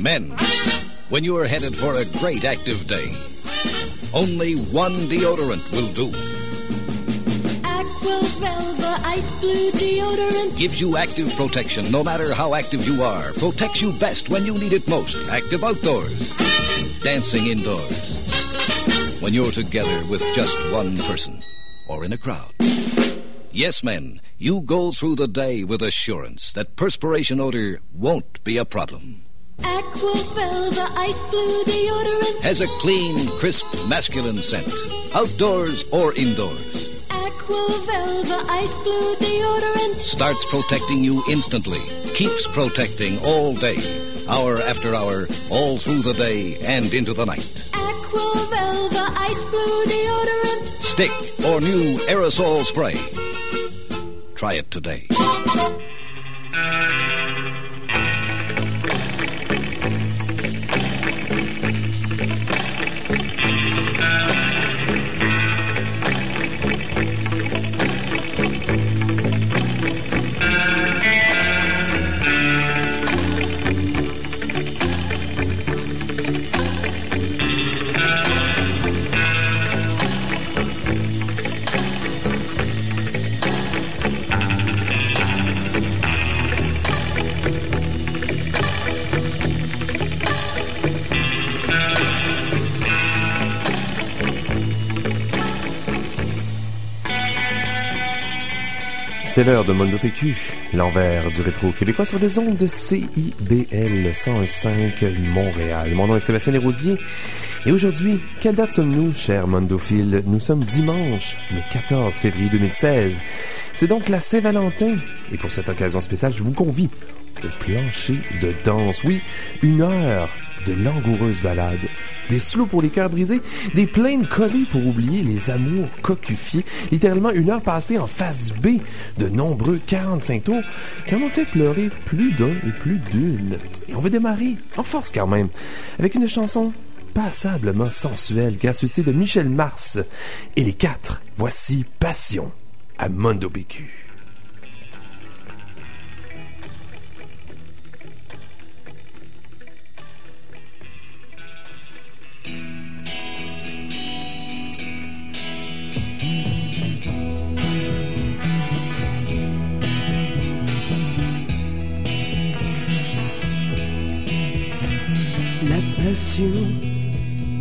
Men, when you are headed for a great active day, only one deodorant will do. Aquavelva Ice Blue Deodorant. Gives you active protection no matter how active you are. Protects you best when you need it most. Active outdoors. Dancing indoors. When you're together with just one person. Or in a crowd. Yes, men, you go through the day with assurance that perspiration odor won't be a problem. Aquavelva Ice Blue Deodorant. Has a clean, crisp, masculine scent. Outdoors or indoors. Aquavelva Ice Blue Deodorant. Starts protecting you instantly. Keeps protecting all day. Hour after hour, all through the day and into the night. Aquavelva Ice Blue Deodorant. Stick or new aerosol spray. Try it today. C'est l'heure de Mondo PQ, l'envers du rétro québécois sur les ondes de CIBL 105 Montréal. Mon nom est Sébastien Desrosiers et aujourd'hui, quelle date sommes-nous, cher Mondophile? Nous sommes dimanche, le 14 février 2016. C'est donc la Saint-Valentin et pour cette occasion spéciale, je vous convie au plancher de danse. Oui, une heure de langoureuse balade des slows pour les cœurs brisés, des plaines collées pour oublier les amours cocufiés, littéralement une heure passée en face B de nombreux 45 tours qui en ont fait pleurer plus d'un et plus d'une. Et on va démarrer en force quand même, avec une chanson passablement sensuelle qui a de Michel Mars et les quatre. Voici Passion à Mondo PQ.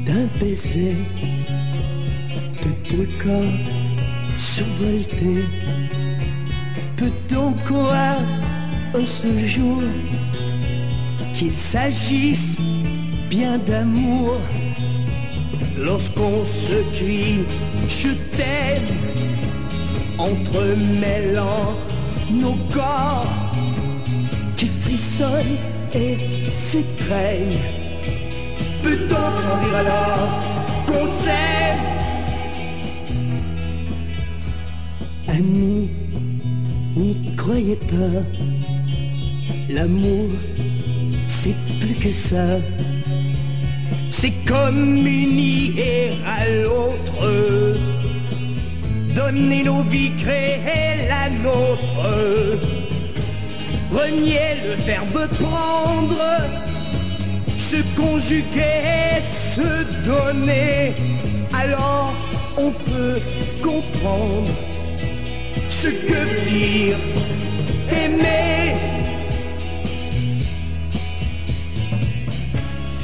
D'un baiser de deux corps survoltés. Peut-on croire en ce jour qu'il s'agisse bien d'amour lorsqu'on se crie je t'aime entremêlant nos corps qui frissonnent et s'étreignent Peut-on dire alors qu'on s'aime Amis, n'y croyez pas, l'amour c'est plus que ça. C'est comme unir à l'autre, donner nos vies, créer la nôtre, renier le verbe prendre se conjuguer, se donner, alors on peut comprendre ce que dire aimer.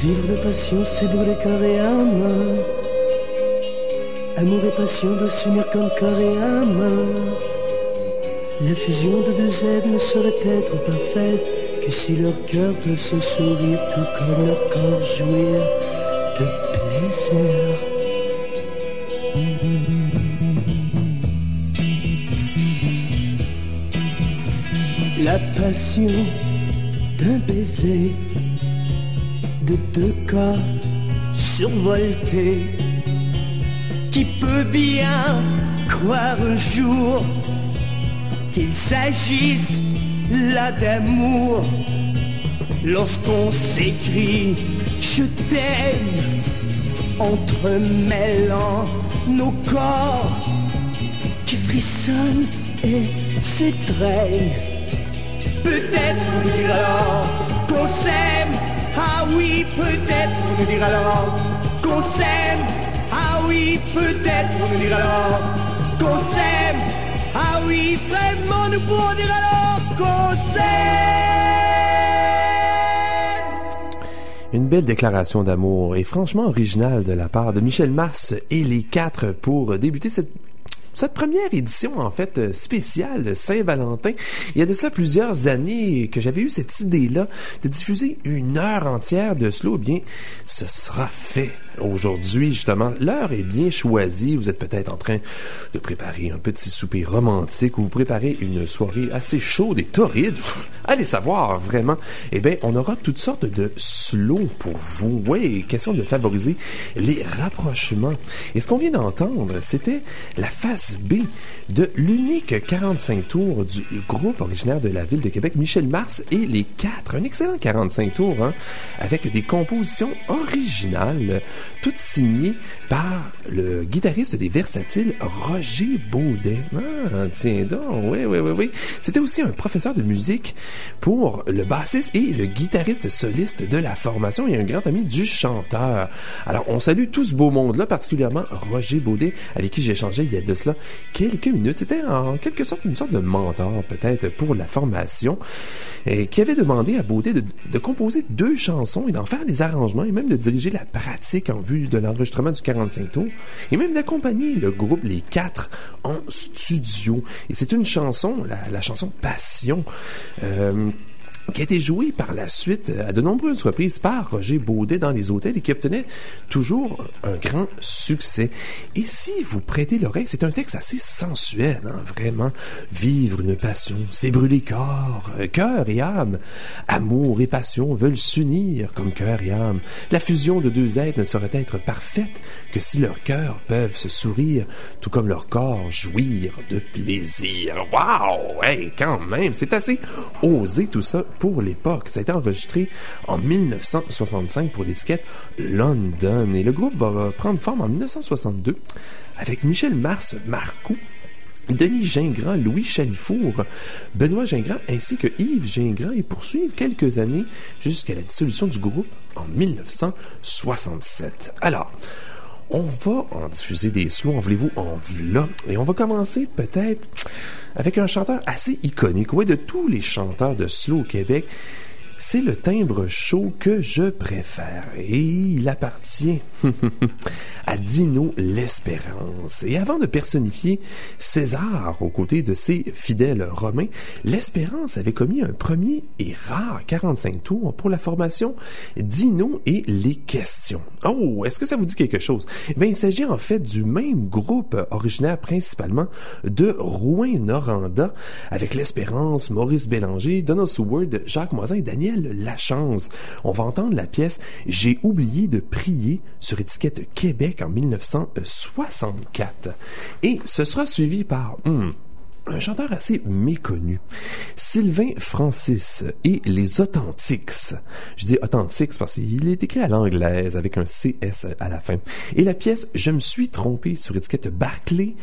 Vivre de passion, c'est brûler corps et âme. Amour et passion doivent s'unir comme corps et âme. La fusion de deux êtres ne saurait être parfaite que si leurs cœurs peuvent se sourire tout comme leur corps jouir de plaisir. La passion d'un baiser de deux corps survoltés qui peut bien croire un jour qu'il s'agisse là d'amour lorsqu'on s'écrit je t'aime entremêlant nos corps qui frissonnent et s'étreignent peut-être vous dire alors qu'on s'aime ah oui, peut-être, nous dira alors qu'on s'aime. Ah oui, peut-être, nous dira alors qu'on s'aime. Ah oui, vraiment, nous pourrons dire alors. Une belle déclaration d'amour et franchement originale de la part de Michel Mars et les quatre pour débuter cette première édition, en fait, spéciale Saint-Valentin, il y a de cela plusieurs années que j'avais eu cette idée-là de diffuser une heure entière de slow. Eh bien, ce sera fait aujourd'hui, justement. L'heure est bien choisie. Vous êtes peut-être en train de préparer un petit souper romantique ou vous préparez une soirée assez chaude et torride. Allez savoir, vraiment. Eh bien, on aura toutes sortes de slow pour vous. Oui, question de favoriser les rapprochements. Et ce qu'on vient d'entendre, c'était la phase B de l'unique 45 tours du groupe originaire de la ville de Québec, Michel Mars et les quatre. Un excellent 45 tours, hein, avec des compositions originales toutes signées par le guitariste des Versatiles, Roger Baudet. Ah, tiens donc, oui, oui, oui, oui. C'était aussi un professeur de musique pour le bassiste et le guitariste soliste de la formation et un grand ami du chanteur. Alors, on salue tout ce beau monde-là, particulièrement Roger Baudet, avec qui j'ai échangé il y a de cela quelques minutes. C'était en quelque sorte une sorte de mentor, peut-être, pour la formation, qui avait demandé à Baudet de, de composer deux chansons et d'en faire des arrangements et même de diriger la pratique en vue de l'enregistrement du 45 tours et même d'accompagner le groupe Les Quatre en studio. Et c'est une chanson, la, chanson Passion. Euh, qui a été joué par la suite à de nombreuses reprises par Roger Baudet dans les hôtels et qui obtenait toujours un grand succès. Et si vous prêtez l'oreille, c'est un texte assez sensuel, hein, vraiment. Vivre une passion, c'est brûler corps, cœur et âme. Amour et passion veulent s'unir comme cœur et âme. La fusion de deux êtres ne saurait être parfaite que si leurs cœurs peuvent se sourire, tout comme leur corps jouir de plaisir. Waouh! Hey, quand même, c'est assez osé tout ça pour l'époque. Ça a été enregistré en 1965 pour l'étiquette London et le groupe va prendre forme en 1962 avec Michel Mars Marcoux Denis Gingras, Louis Chalifour, Benoît Gingras ainsi que Yves Gingras et poursuivent quelques années jusqu'à la dissolution du groupe en 1967. Alors, on va en diffuser des sous, en voulez-vous, en v'là. Et on va commencer peut-être avec un chanteur assez iconique. Oui, de tous les chanteurs de slow au Québec, c'est le timbre chaud que je préfère. Et il appartient à Dino l'Espérance. Et avant de personnifier César aux côtés de ses fidèles romains, l'Espérance avait commis un premier et rare 45 tours pour la formation Dino et les questions. Oh, est-ce que ça vous dit quelque chose? Ben, il s'agit en fait du même groupe originaire principalement de Rouen-Noranda avec l'Espérance, Maurice Bélanger, Donald Seward, Jacques Moisin et Daniel la chance. On va entendre la pièce J'ai oublié de prier sur étiquette Québec en 1964. Et ce sera suivi par... Hmm, un chanteur assez méconnu, Sylvain Francis et les Authentics. Je dis Authentics parce qu'il est écrit à l'anglaise avec un CS à la fin. Et la pièce Je me suis trompé sur étiquette Barclay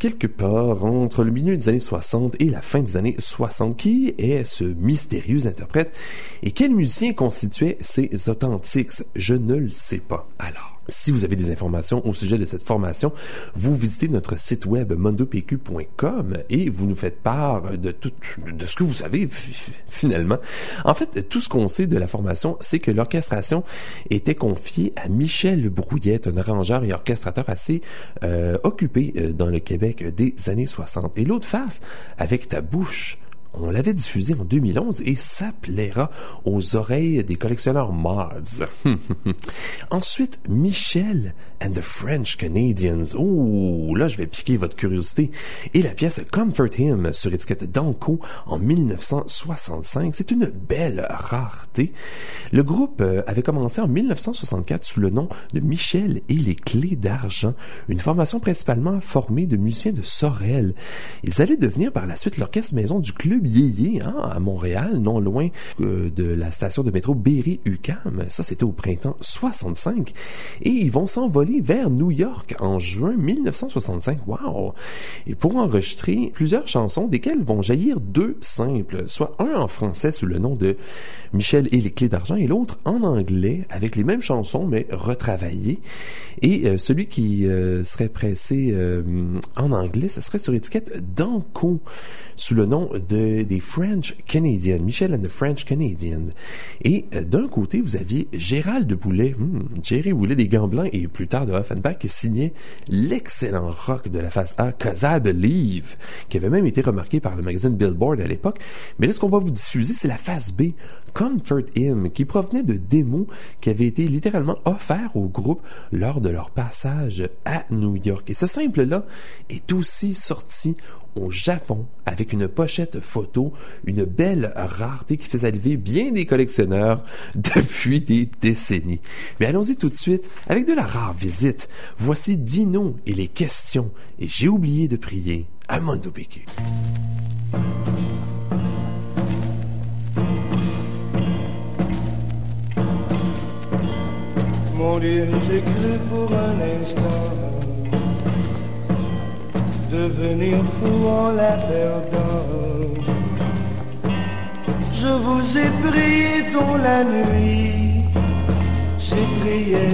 quelque part entre le milieu des années 60 et la fin des années 60. Qui est ce mystérieux interprète et quel musicien constituait ces authentiques? Je ne le sais pas. Alors, si vous avez des informations au sujet de cette formation, vous visitez notre site web mondopq.com et vous nous faites part de tout de ce que vous savez finalement. En fait, tout ce qu'on sait de la formation, c'est que l'orchestration était confiée à Michel Brouillette, un arrangeur et orchestrateur assez euh, occupé euh, dans le Québec des années 60. Et l'autre face, avec ta bouche on l'avait diffusé en 2011 et ça plaira aux oreilles des collectionneurs mods. Ensuite, Michel and the French Canadians. Oh, là, je vais piquer votre curiosité. Et la pièce Comfort Him sur étiquette Danco en 1965. C'est une belle rareté. Le groupe euh, avait commencé en 1964 sous le nom de Michel et les Clés d'Argent, une formation principalement formée de musiciens de Sorel. Ils allaient devenir par la suite l'orchestre maison du club club hein, à Montréal, non loin euh, de la station de métro Berry-UQAM. Ça, c'était au printemps 65. Et ils vont s'envoler vers New York en juin 1965. Wow! Et pour enregistrer plusieurs chansons, desquelles vont jaillir deux simples, soit un en français sous le nom de Michel et les clés d'argent et l'autre en anglais avec les mêmes chansons mais retravaillées. Et euh, celui qui euh, serait pressé en anglais, ce serait sur étiquette Danco sous le nom de des French Canadian, Michel and the French Canadian. Et d'un côté, vous aviez Gérald de Boulet, hmm, Jerry Boulet des Gants Blancs et plus tard de Offenbach qui signait l'excellent rock de la face A, Cause I Believe, qui avait même été remarqué par le magazine Billboard à l'époque. Mais là, ce qu'on va vous diffuser, c'est la face B, Comfort Him, qui provenait de démos qui avaient été littéralement offerts au groupe lors de leur passage à New York. Et ce simple-là est aussi sorti au Japon avec une pochette photo, une belle rareté qui faisait lever bien des collectionneurs depuis des décennies. Mais allons-y tout de suite avec de la rare visite. Voici Dino et les questions et j'ai oublié de prier à Mondo PQ. Mon Dieu, j'ai cru pour un instant devenir fou en la perdant. Je vous ai prié dans la nuit, j'ai prié,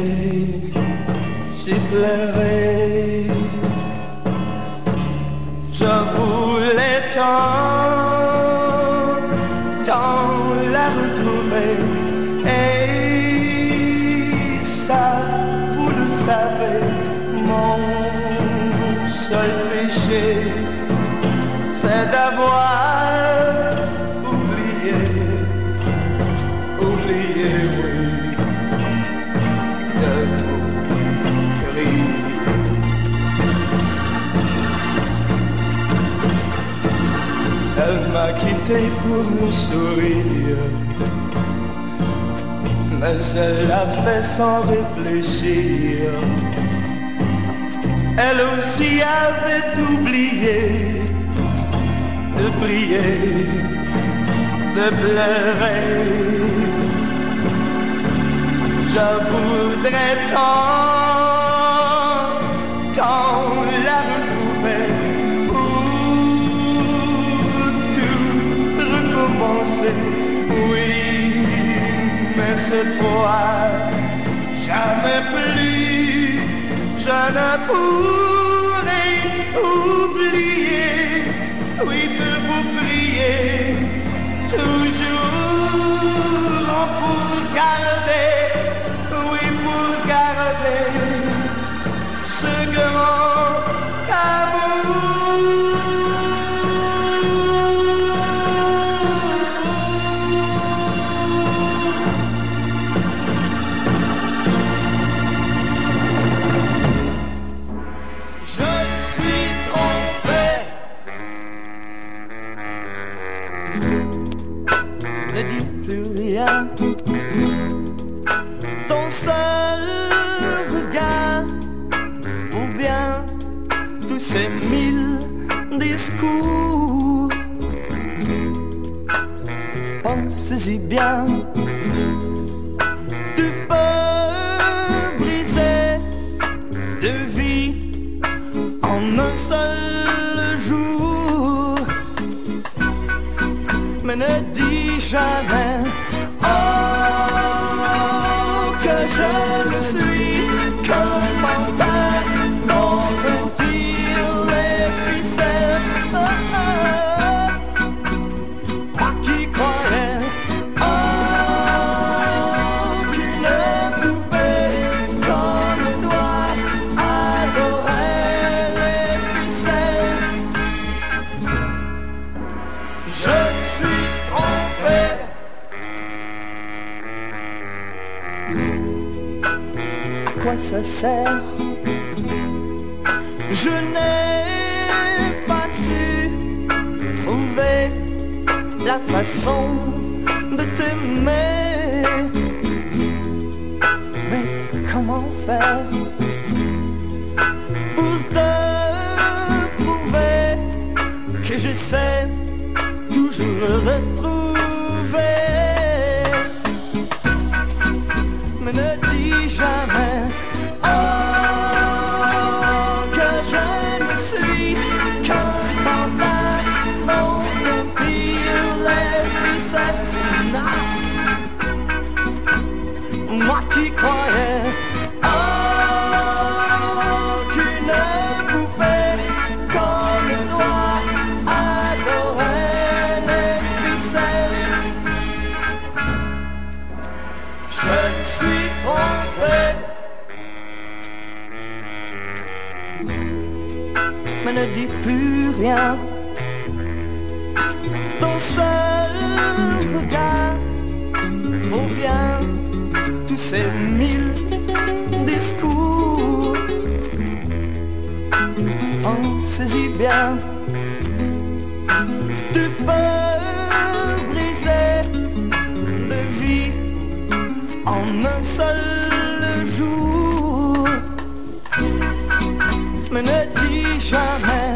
j'ai pleuré. Je voulais tant, pour un sourire, mais elle l'a fait sans réfléchir. Elle aussi avait oublié de prier, de pleurer. Je voudrais tant, cette fois, jamais plus, je ne bien. Je n'ai pas su trouver la façon de t'aimer. Mais comment faire pour te prouver que je sais toujours le retrouver? Ton seul regard vaut bien tous ces mille discours. On saisit bien, tu peux briser de vie en un seul jour. Mais ne dis jamais.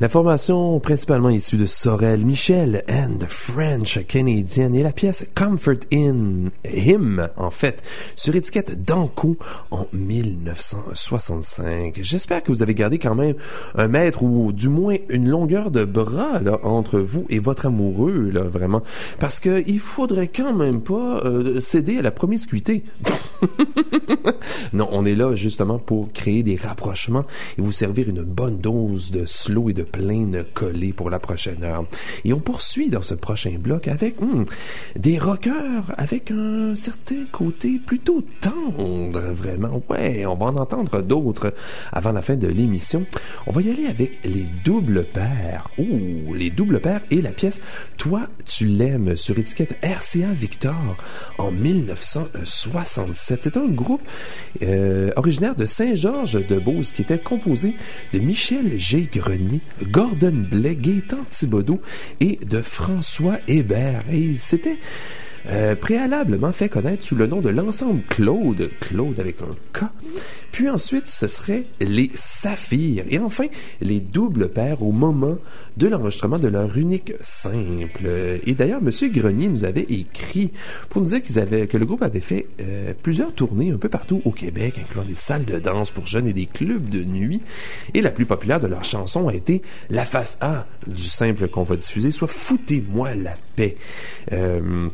La formation principalement issue de Sorel Michel and French Canadian et la pièce Comfort in Him, en fait, sur étiquette Danko en 1965. J'espère que vous avez gardé quand même un mètre ou du moins une longueur de bras là, entre vous et votre amoureux, là, vraiment. Parce que il faudrait quand même pas euh, céder à la promiscuité. non, on est là justement pour créer des rapprochements et vous servir une bonne dose de slow et de plein collé pour la prochaine heure. Et on poursuit dans ce prochain bloc avec hmm, des rockers avec un certain côté plutôt tendre, vraiment. Ouais, on va en entendre d'autres avant la fin de l'émission. On va y aller avec les doubles pairs. Ouh, les doubles pairs et la pièce Toi, tu l'aimes sur étiquette RCA Victor en 1967. C'est un groupe euh, originaire de Saint-Georges-de-Beauce qui était composé de Michel G. Grenier, Gordon Blais, Gaétan et de François Hébert. Et c'était euh, préalablement fait connaître sous le nom de l'ensemble Claude, Claude avec un K. Puis ensuite, ce serait les Saphirs. Et enfin, les doubles paires au moment de l'enregistrement de leur unique simple. Et d'ailleurs, Monsieur Grenier nous avait écrit pour nous dire qu'ils avaient, que le groupe avait fait euh, plusieurs tournées un peu partout au Québec, incluant des salles de danse pour jeunes et des clubs de nuit. Et la plus populaire de leurs chansons a été la face A du simple qu'on va diffuser, soit Foutez-moi la paix. Euh,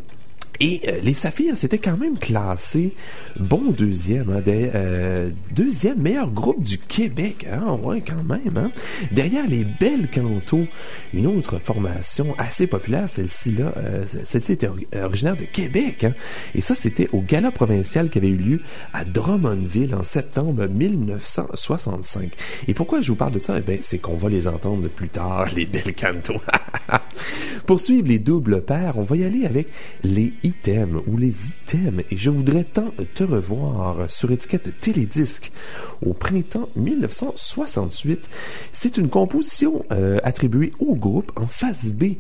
et euh, les Saphirs, c'était quand même classé bon deuxième, hein, des, euh, deuxième meilleur groupe du Québec. Hein, ouais, quand même. Hein. Derrière les Belles Cantos, une autre formation assez populaire, celle-ci là, euh, celle-ci était originaire de Québec. Hein, et ça, c'était au gala provincial qui avait eu lieu à Drummondville en septembre 1965. Et pourquoi je vous parle de ça? Eh ben, c'est qu'on va les entendre plus tard, les Belles Cantos. Pour suivre les doubles paires, on va y aller avec les items ou les items et je voudrais tant te revoir sur étiquette Télédisque au printemps 1968. C'est une composition euh, attribuée au groupe en face B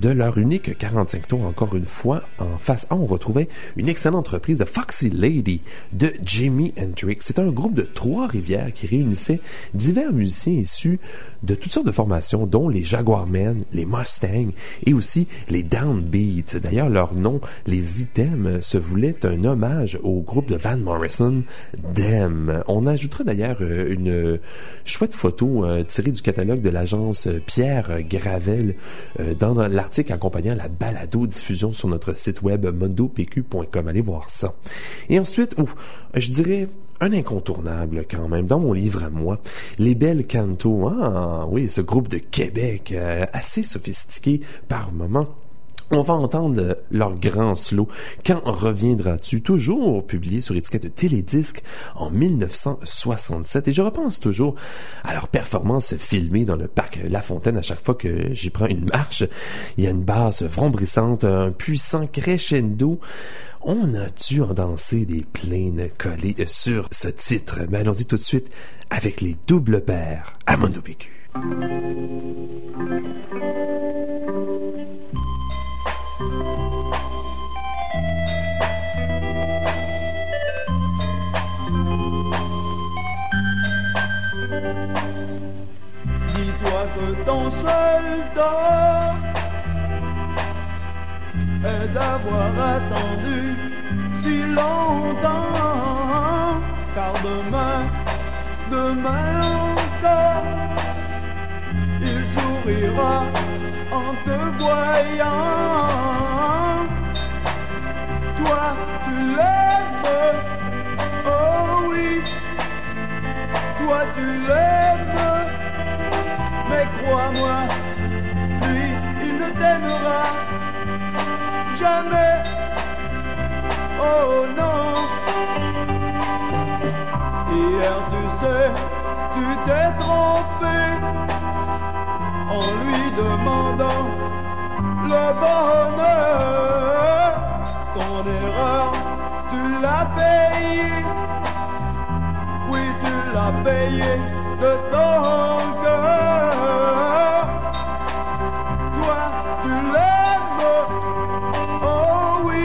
de leur unique 45 tours encore une fois. En face A, on retrouvait une excellente reprise de Foxy Lady de Jimi Hendrix. C'est un groupe de Trois-Rivières qui réunissait divers musiciens issus de toutes sortes de formations, dont les Jaguarmen, les Mustangs et aussi les Downbeats. D'ailleurs, leur nom, les items, se voulait un hommage au groupe de Van Morrison, Dem. On ajoutera d'ailleurs euh, une chouette photo euh, tirée du catalogue de l'agence Pierre Gravel euh, dans l'article accompagnant la balado-diffusion sur notre site web mondopq.com. Allez voir ça. Et ensuite, ouf, je dirais un incontournable quand même dans mon livre à moi, Les Belles Cantos. Ah oui, ce groupe de Québec assez sophistiqué par moments on va entendre leur grand slow Quand reviendras-tu? Toujours publié sur étiquette Télédisque en 1967 et je repense toujours à leur performance filmée dans le parc La Fontaine à chaque fois que j'y prends une marche. Il y a une basse vrombrissante, un puissant crescendo. On a dû en danser des plaines collées sur ce titre? Mais allons-y tout de suite avec les doubles paires à Mondo. Dis-toi que ton seul tort est d'avoir attendu si longtemps, car demain, demain encore, il sourira en te voyant. Toi, tu l'aimes, oh oui, toi tu l'aimes, mais crois-moi, lui, il ne t'aimera jamais. Oh non. Hier, tu sais, tu t'es trompé en lui demandant le bonheur. Ton erreur, tu l'as payé. Oui, tu l'as payé de ton cœur. Toi, tu l'aimes. Oh oui,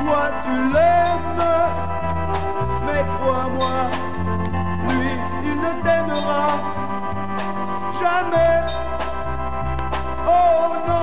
toi, tu l'aimes. Mais crois-moi, lui, il ne t'aimera stranded. Oh no.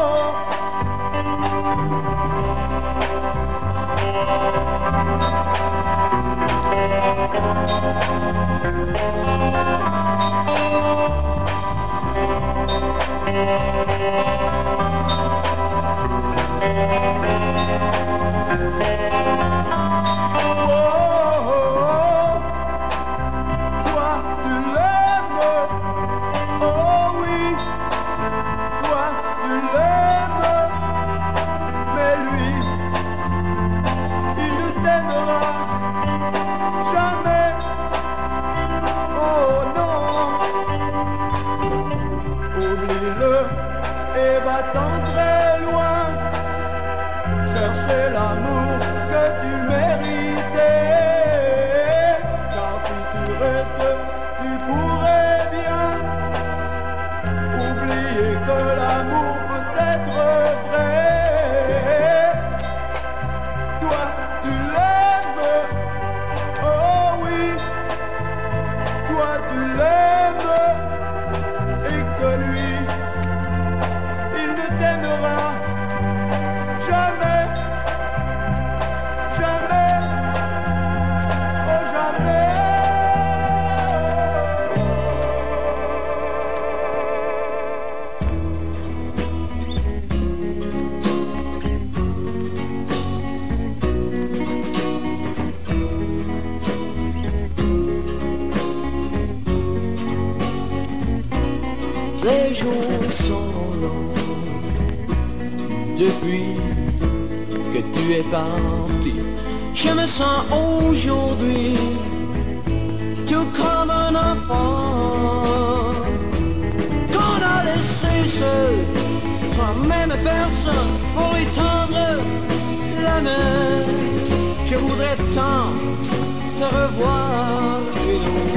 revoir chez nous.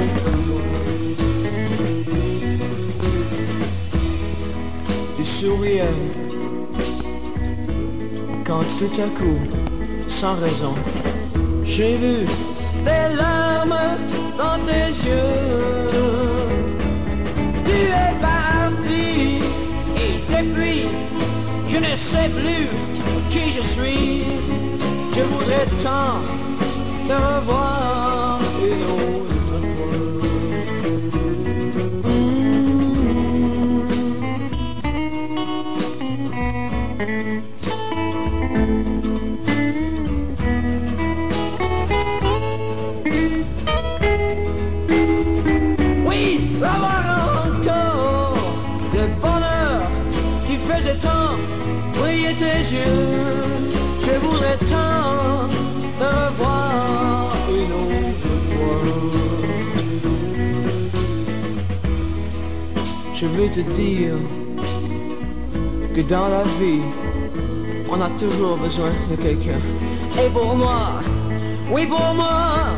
Tu souriais quand tout à coup, sans raison, j'ai vu des larmes dans tes yeux. Tu es parti et depuis, je ne sais plus qui je suis. Je voudrais tant te voir. te dire que dans la vie, on a toujours besoin de quelqu'un. Et pour moi, oui pour moi,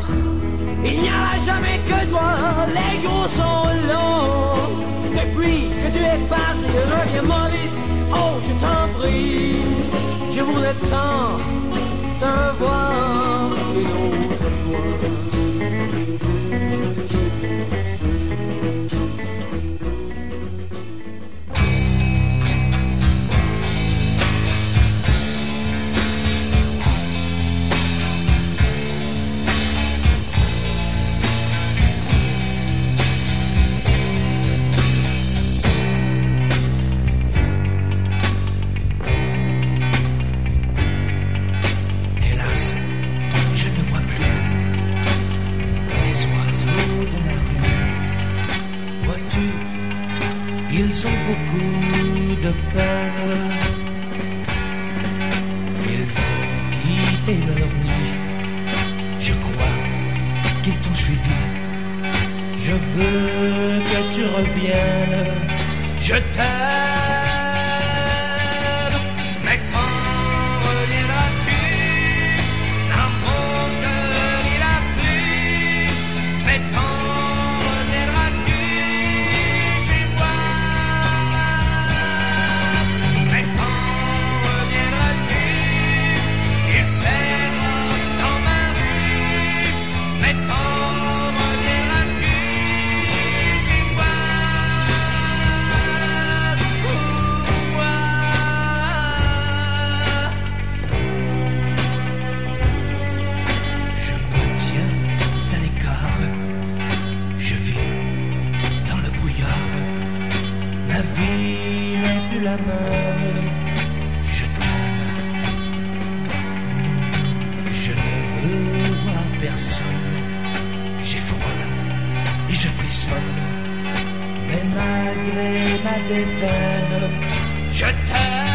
il n'y a jamais que toi. Les jours sont longs. Depuis que tu es parti, reviens-moi vite. Oh, je t'en prie, je voulais tant te voir fois. malgré ma défaite. Je t'aime.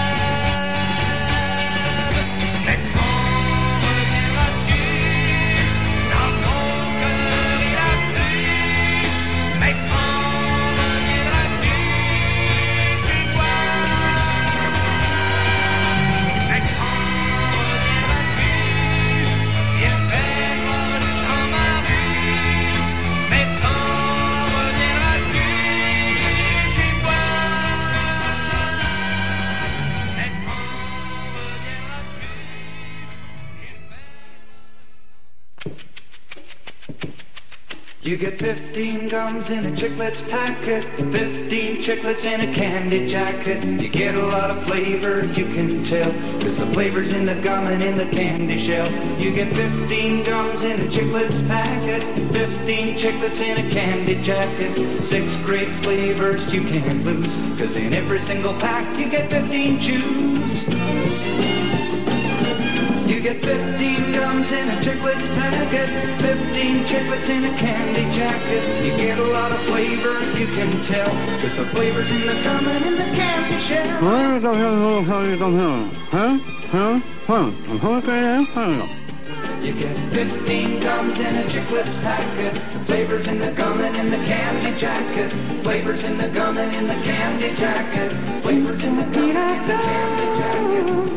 Get 15 gums in a chiclets packet, 15 chiclets in a candy jacket. You get a lot of flavor, you can tell, cause the flavor's in the gum and in the candy shell. You get 15 gums in a chiclets packet, 15 chiclets in a candy jacket. Six great flavors you can't lose, cause in every single pack you get 15 chews. Get 15 gums in a chiclets packet, 15 chiclets in a candy jacket. You get a lot of flavor, you can tell, cause the flavor's in the gum and in the candy shell. You get 15 gums in a chiclets packet, flavors in the gum and in the candy jacket. Flavors in the gum and in the candy jacket. Flavors in the gum and in the candy jacket.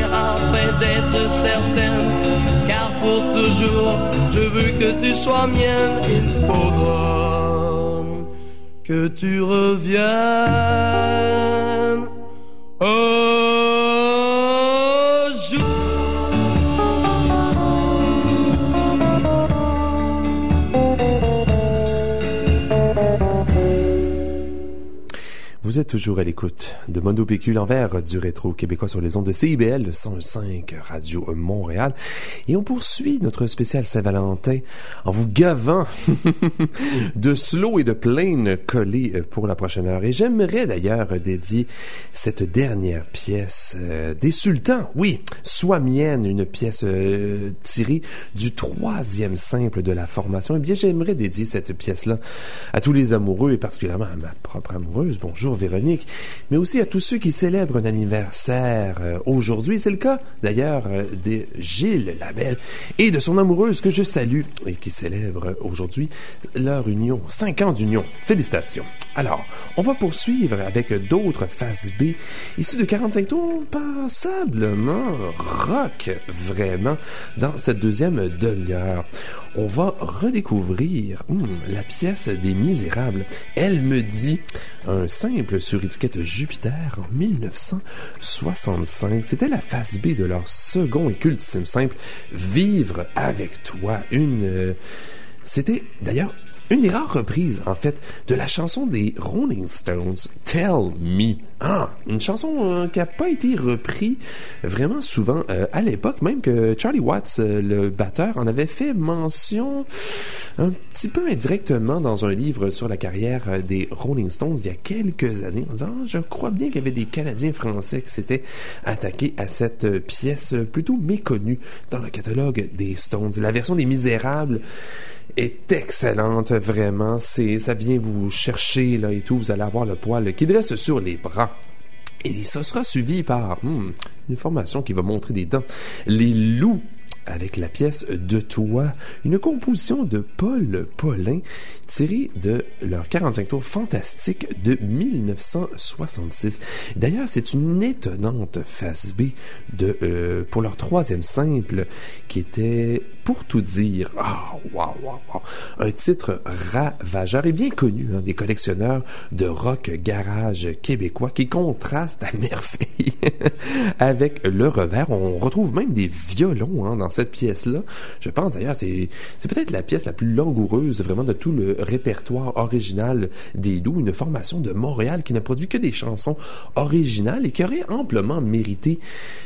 Bien afin d'être certaine, car pour toujours, je veux que tu sois mienne. Il faudra que tu reviennes. Un Vous êtes toujours à l'écoute de Mondo PQ, l'envers du rétro québécois sur les ondes de CIBL 105 Radio Montréal. Et on poursuit notre spécial Saint-Valentin en vous gavant de slow et de plain collés pour la prochaine heure. Et j'aimerais d'ailleurs dédier cette dernière pièce euh, des Sultans. Oui, Sois mienne, une pièce euh, tirée du troisième simple de la formation. Eh bien, j'aimerais dédier cette pièce-là à tous les amoureux et particulièrement à ma propre amoureuse. Bonjour Véronique, mais aussi à tous ceux qui célèbrent un anniversaire euh, aujourd'hui. C'est le cas d'ailleurs euh, de Gilles Labelle et de son amoureuse que je salue et qui célèbre aujourd'hui leur union, cinq ans d'union. Félicitations. Alors, on va poursuivre avec d'autres faces B issues de 45 tours passablement rock, vraiment, dans cette deuxième demi-heure. On va redécouvrir hum, la pièce des Misérables. Elle me dit un simple sur étiquette Jupiter en 1965. C'était la face B de leur second et cultissime simple Vivre avec toi. Une, euh, c'était d'ailleurs une des rares reprises, en fait, de la chanson des Rolling Stones, Tell Me. Ah, une chanson euh, qui n'a pas été reprise vraiment souvent euh, à l'époque, même que Charlie Watts, euh, le batteur, en avait fait mention un petit peu indirectement dans un livre sur la carrière des Rolling Stones il y a quelques années, en disant, je crois bien qu'il y avait des Canadiens français qui s'étaient attaqués à cette pièce plutôt méconnue dans le catalogue des Stones. La version des Misérables est excellente, vraiment. C'est, ça vient vous chercher, là, et tout. Vous allez avoir le poil qui dresse sur les bras. Et ça sera suivi par hmm, une formation qui va montrer des dents. Les loups avec la pièce De toi, une composition de Paul Paulin tirée de leur 45 tours fantastique de 1966. D'ailleurs, c'est une étonnante phase B de, euh, pour leur troisième simple qui était pour tout dire. Ah. Un titre ravageur et bien connu des collectionneurs de rock garage québécois qui contraste à merveille avec le revers. On retrouve même des violons hein, dans cette pièce-là. Je pense d'ailleurs, c'est, c'est peut-être la pièce la plus langoureuse vraiment de tout le répertoire original des loups. Une formation de Montréal qui n'a produit que des chansons originales et qui aurait amplement mérité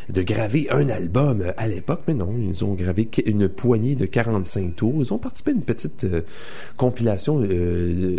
de graver un album à l'époque. Mais non, ils ont gravé une poignée de 45 tours. Ils ont participé à une petite euh, compilation euh,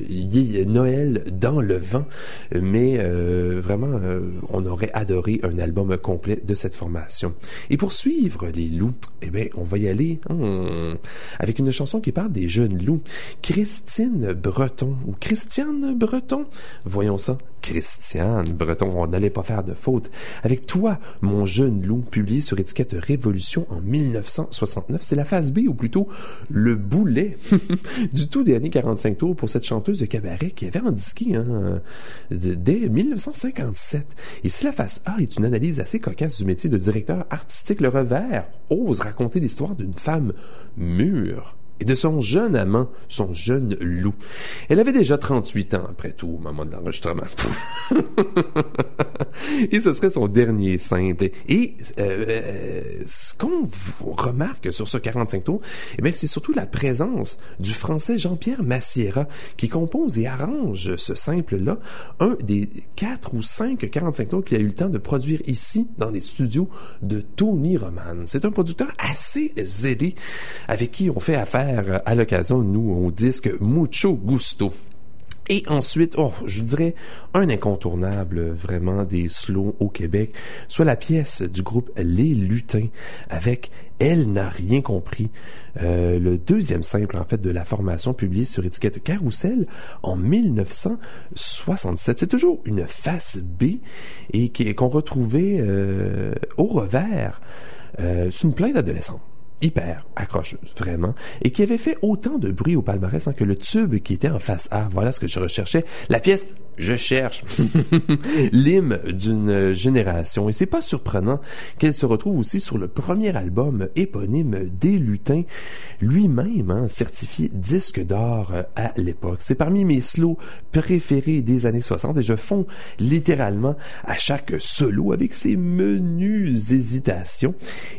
Noël dans le vent, mais euh, vraiment, euh, on aurait adoré un album complet de cette formation. Et pour suivre les loups, eh bien, on va y aller hein, avec une chanson qui parle des jeunes loups. Christine Breton ou Christiane Breton, voyons ça. Christiane Breton, on n'allait pas faire de faute. Avec toi, mon jeune loup, publié sur étiquette Révolution en 1969, c'est la B, ou plutôt le boulet du tout dernier 45 tours pour cette chanteuse de cabaret qui avait en disque hein, dès 1957. Et si la phase A est une analyse assez cocasse du métier de directeur artistique, le revers ose raconter l'histoire d'une femme mûre et de son jeune amant, son jeune loup. Elle avait déjà 38 ans, après tout, au moment de l'enregistrement. et ce serait son dernier simple. Et euh, ce qu'on remarque sur ce 45 tours, eh c'est surtout la présence du français Jean-Pierre Massiera qui compose et arrange ce simple-là, un des quatre ou cinq 45 tours qu'il a eu le temps de produire ici, dans les studios de Tony Roman. C'est un producteur assez zélé avec qui on fait affaire à l'occasion, nous, au disque Mucho Gusto. Et ensuite, oh, je dirais un incontournable vraiment des slows au Québec, soit la pièce du groupe Les Lutins avec Elle n'a rien compris, euh, le deuxième simple en fait de la formation publiée sur étiquette Carousel en 1967. C'est toujours une face B et qu'on retrouvait euh, au revers. Euh, c'est une plainte d'adolescents hyper accrocheuse, vraiment, et qui avait fait autant de bruit au palmarès hein, que le tube qui était en face A. Voilà ce que je recherchais. La pièce je cherche l'hymne d'une génération et c'est pas surprenant qu'elle se retrouve aussi sur le premier album éponyme des Lutins lui-même hein, certifié disque d'or à l'époque c'est parmi mes slows préférés des années 60 et je fonds littéralement à chaque solo avec ses menues hésitations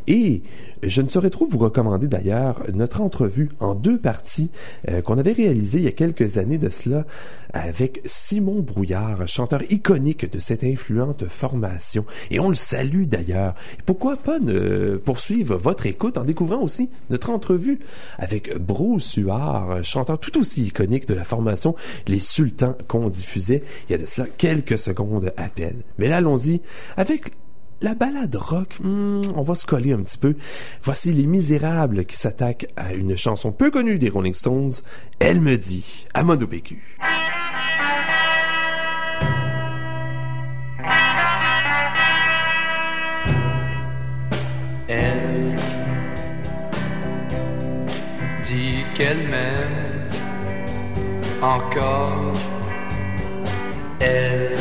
et je ne saurais trop vous recommander d'ailleurs notre entrevue en deux parties euh, qu'on avait réalisée il y a quelques années de cela avec Simon Brouillard, chanteur iconique de cette influente formation. Et on le salue d'ailleurs. Pourquoi pas ne poursuivre votre écoute en découvrant aussi notre entrevue avec Bruce Huard, chanteur tout aussi iconique de la formation Les Sultans qu'on diffusait il y a de cela quelques secondes à peine. Mais là, allons-y avec la balade rock, hmm, on va se coller un petit peu. Voici Les Misérables qui s'attaquent à une chanson peu connue des Rolling Stones. Elle me dit, à Mondo PQ. Elle dit qu'elle m'aime encore. Elle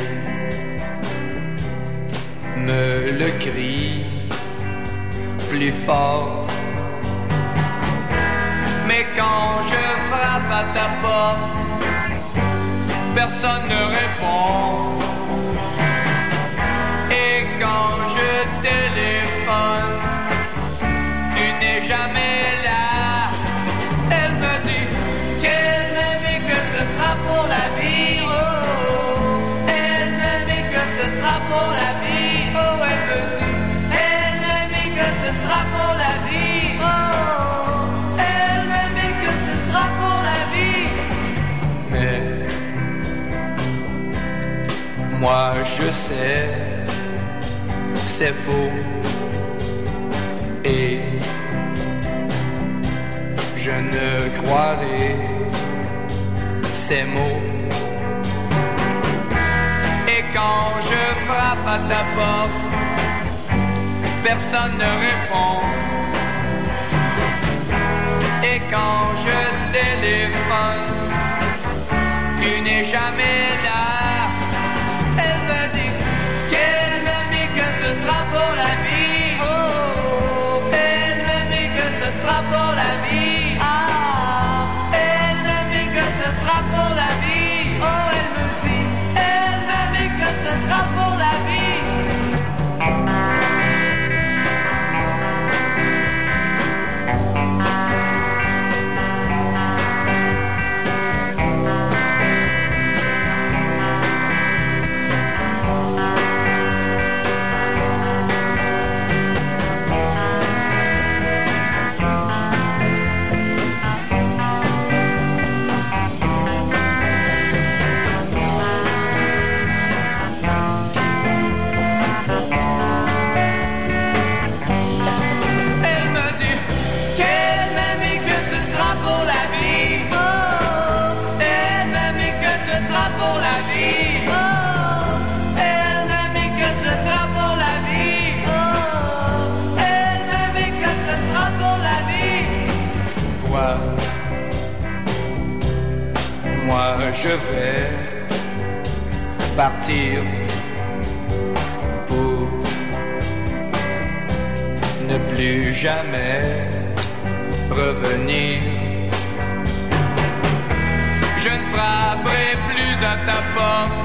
me le crie plus fort. Mais quand je frappe à ta porte, personne ne répond. Et quand je téléphone, tu n'es jamais Moi je sais, c'est faux. Et je ne croirai ces mots. Et quand je frappe à ta porte, personne ne répond. Et quand je téléphone, tu n'es jamais là. partir pour ne plus jamais revenir. Je ne frapperai plus à ta porte.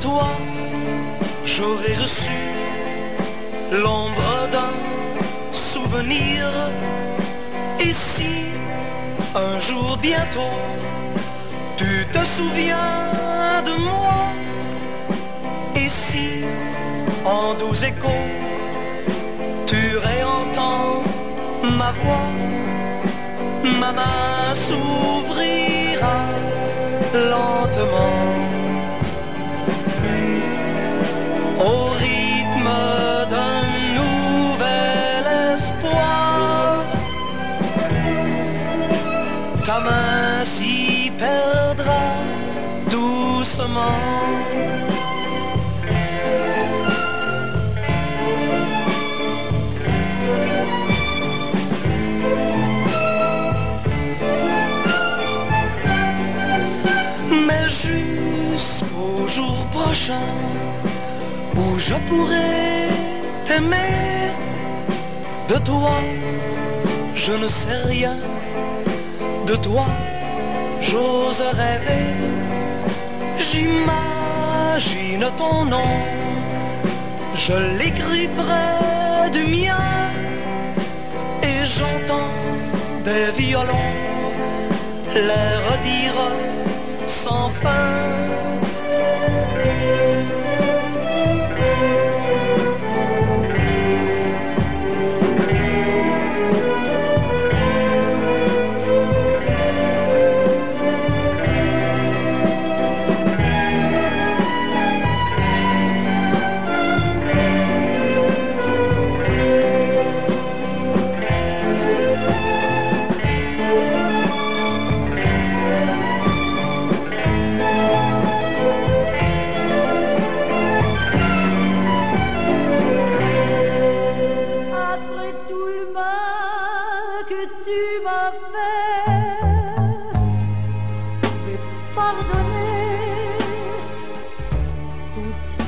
toi, j'aurais reçu l'ombre d'un souvenir. Et si un jour bientôt, tu te souviens de moi, et si en doux échos, tu réentends ma voix, ma main s'ouvre Je pourrais t'aimer de toi, je ne sais rien de toi, j'ose rêver, j'imagine ton nom, je l'écris près du mien et j'entends des violons. Les redire sans fin.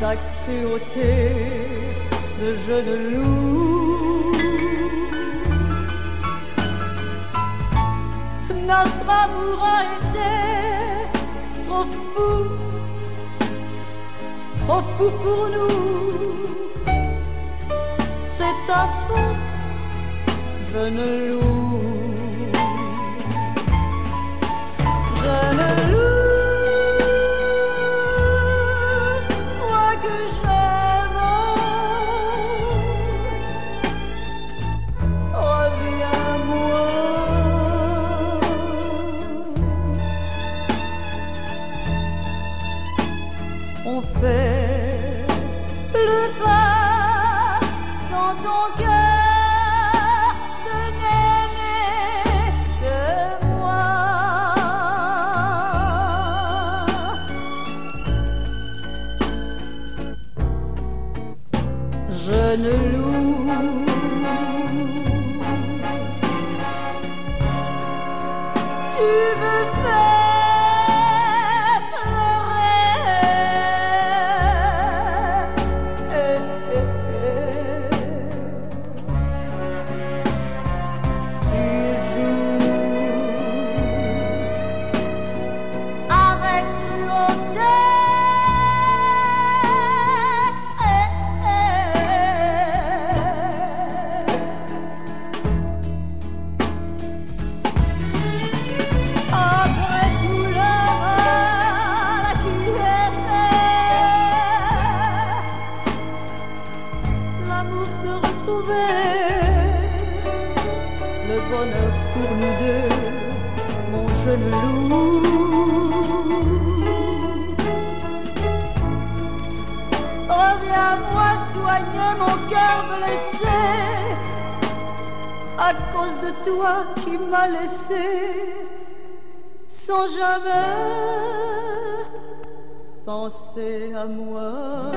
sa cruauté de jeune loup. Notre amour a été trop fou, trop fou pour nous. C'est ta faute, jeune loup. toi qui m'as laissé sans jamais penser à moi.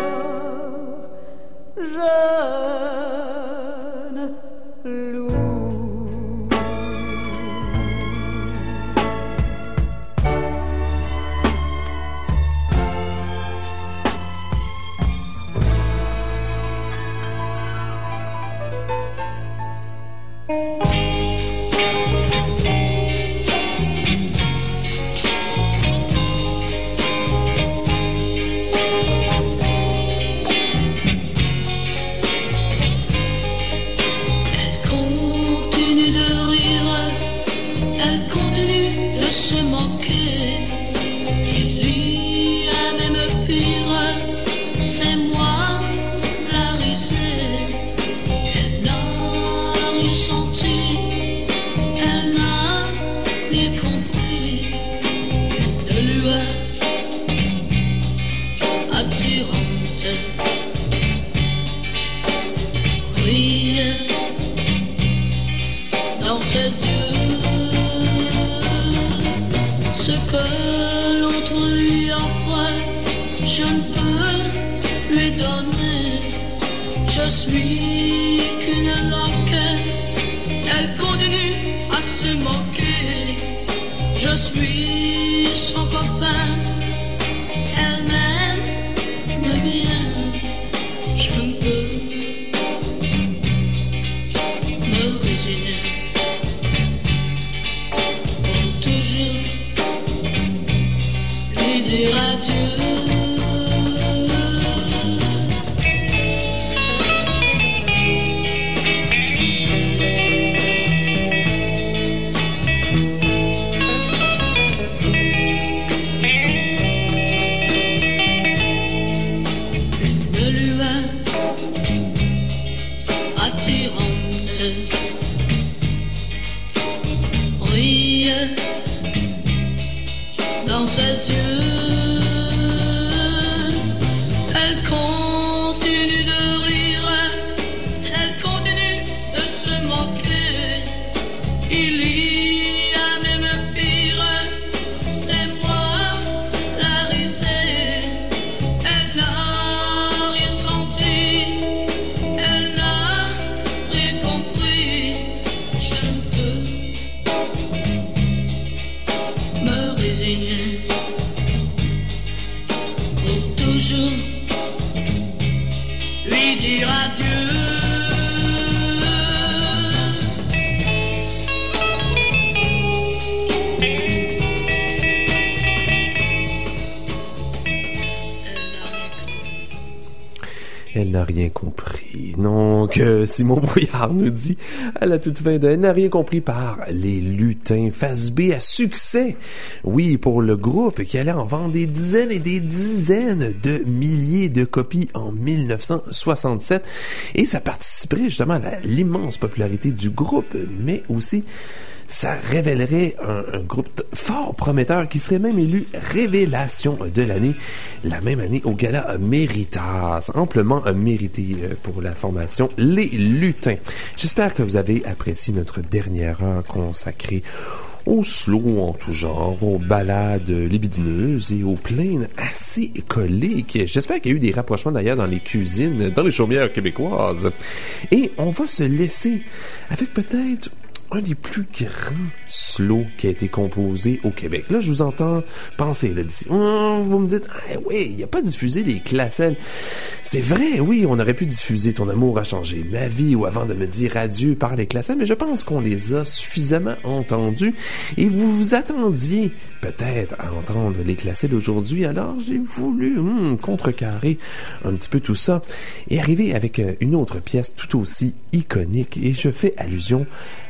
sweet. N'a rien compris. Donc, euh, Simon Brouillard nous dit à la toute fin de n'a rien compris par Les Lutins, face B à succès. Oui, pour le groupe qui allait en vendre des dizaines et des dizaines de milliers de copies en 1967. Et ça participerait justement à l'immense popularité du groupe, mais aussi ça révélerait un, groupe fort prometteur qui serait même élu révélation de l'année la même année au gala Méritas, amplement mérité euh, pour la formation Les Lutins. J'espère que vous avez apprécié notre dernière heure consacrée au slow en tout genre, aux balades libidineuses et aux plaines assez coliques. J'espère qu'il y a eu des rapprochements d'ailleurs dans les cuisines, dans les chaumières québécoises. Et on va se laisser avec peut-être un des plus grands slows qui a été composé au Québec. Là, je vous entends penser, là, d'ici. Oh, vous me dites, ah oui, il n'y a pas diffusé les classelles. C'est vrai, oui, on aurait pu diffuser Ton amour a changé ma vie ou avant de me dire adieu par les classelles, mais je pense qu'on les a suffisamment entendus et vous vous attendiez peut-être à entendre les classés d'aujourd'hui. Alors, j'ai voulu hmm, contrecarrer un petit peu tout ça et arriver avec euh, une autre pièce tout aussi iconique et je fais allusion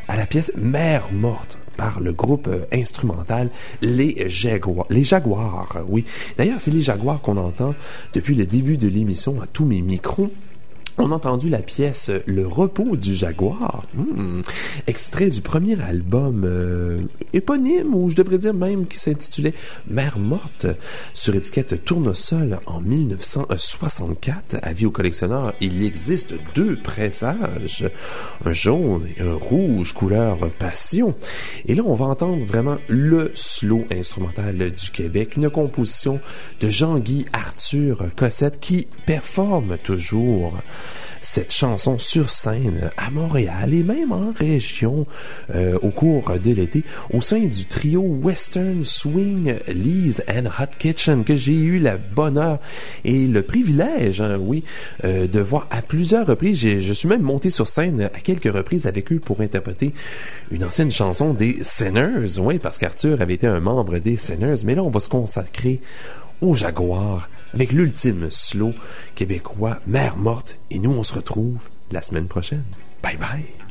à la pièce Mère morte par le groupe euh, instrumental Les Jaguars. Les Jaguars, oui. D'ailleurs, c'est les Jaguars qu'on entend depuis le début de l'émission à tous mes micros. On a entendu la pièce Le repos du jaguar, hmm. extrait du premier album euh, éponyme, ou je devrais dire même qui s'intitulait Mère morte, sur étiquette Tournesol en 1964. Avis aux collectionneurs, il existe deux pressages, un jaune et un rouge couleur passion. Et là, on va entendre vraiment le slow instrumental du Québec, une composition de Jean-Guy Arthur Cossette qui performe toujours cette chanson sur scène à Montréal et même en région euh, au cours de l'été au sein du trio Western Swing Lee's and Hot Kitchen que j'ai eu la bonheur et le privilège, hein, oui, euh, de voir à plusieurs reprises. Je suis même monté sur scène à quelques reprises avec eux pour interpréter une ancienne chanson des Sinners, oui, parce qu'Arthur avait été un membre des Sinners, mais là on va se consacrer au Jaguar avec l'ultime slow québécois, Mère morte, et nous on se retrouve la semaine prochaine. Bye bye.